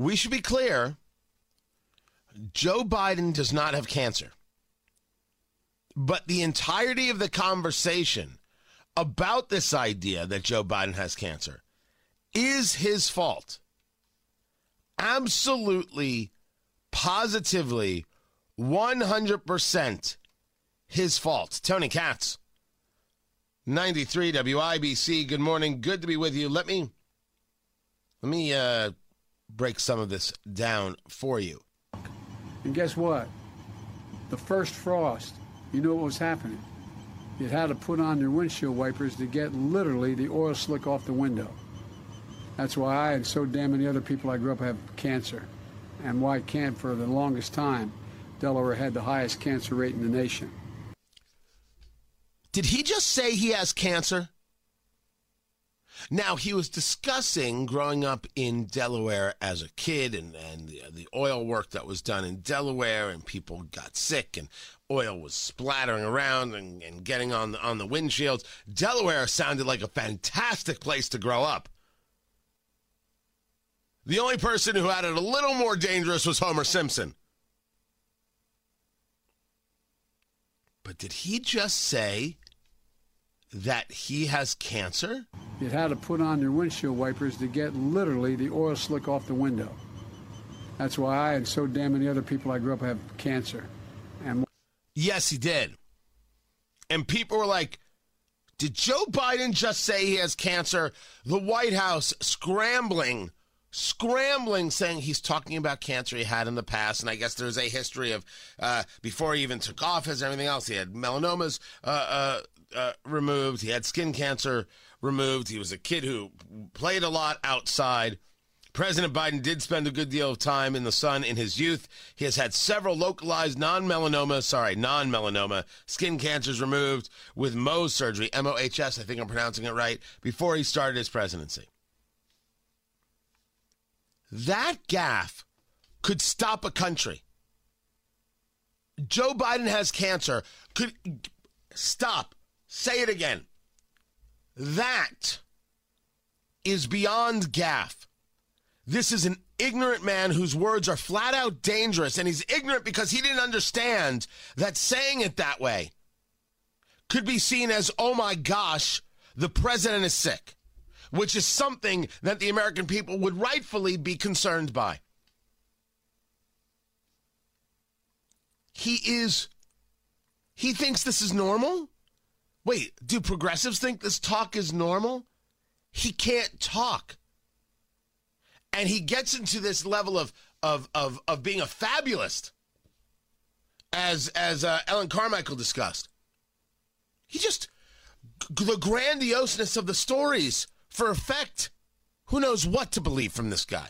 we should be clear Joe Biden does not have cancer. But the entirety of the conversation about this idea that Joe Biden has cancer is his fault. Absolutely, positively, 100% his fault. Tony Katz, 93 WIBC. Good morning. Good to be with you. Let me let me uh, break some of this down for you. And guess what? The first frost, you know what was happening? You had to put on your windshield wipers to get literally the oil slick off the window. That's why I and so damn many other people I grew up have cancer. And why can't for the longest time, Delaware had the highest cancer rate in the nation. Did he just say he has cancer? Now, he was discussing growing up in Delaware as a kid and, and the, the oil work that was done in Delaware, and people got sick, and oil was splattering around and, and getting on the, on the windshields. Delaware sounded like a fantastic place to grow up. The only person who had it a little more dangerous was Homer Simpson. But did he just say that he has cancer? You had to put on your windshield wipers to get literally the oil slick off the window. That's why I and so damn many other people I grew up have cancer. And yes, he did. And people were like, did Joe Biden just say he has cancer? The White House scrambling, scrambling, saying he's talking about cancer he had in the past. And I guess there's a history of uh, before he even took office, and everything else. He had melanomas uh, uh, uh removed, he had skin cancer removed. He was a kid who played a lot outside. President Biden did spend a good deal of time in the sun in his youth. He has had several localized non-melanoma, sorry, non-melanoma skin cancers removed with Mohs surgery, M-O-H-S, I think I'm pronouncing it right, before he started his presidency. That gaffe could stop a country. Joe Biden has cancer. Could stop. Say it again. That is beyond gaff. This is an ignorant man whose words are flat out dangerous, and he's ignorant because he didn't understand that saying it that way could be seen as, oh my gosh, the president is sick, which is something that the American people would rightfully be concerned by. He is, he thinks this is normal? Wait, do progressives think this talk is normal? He can't talk. And he gets into this level of of of of being a fabulist as as uh, Ellen Carmichael discussed. He just the grandioseness of the stories for effect. Who knows what to believe from this guy?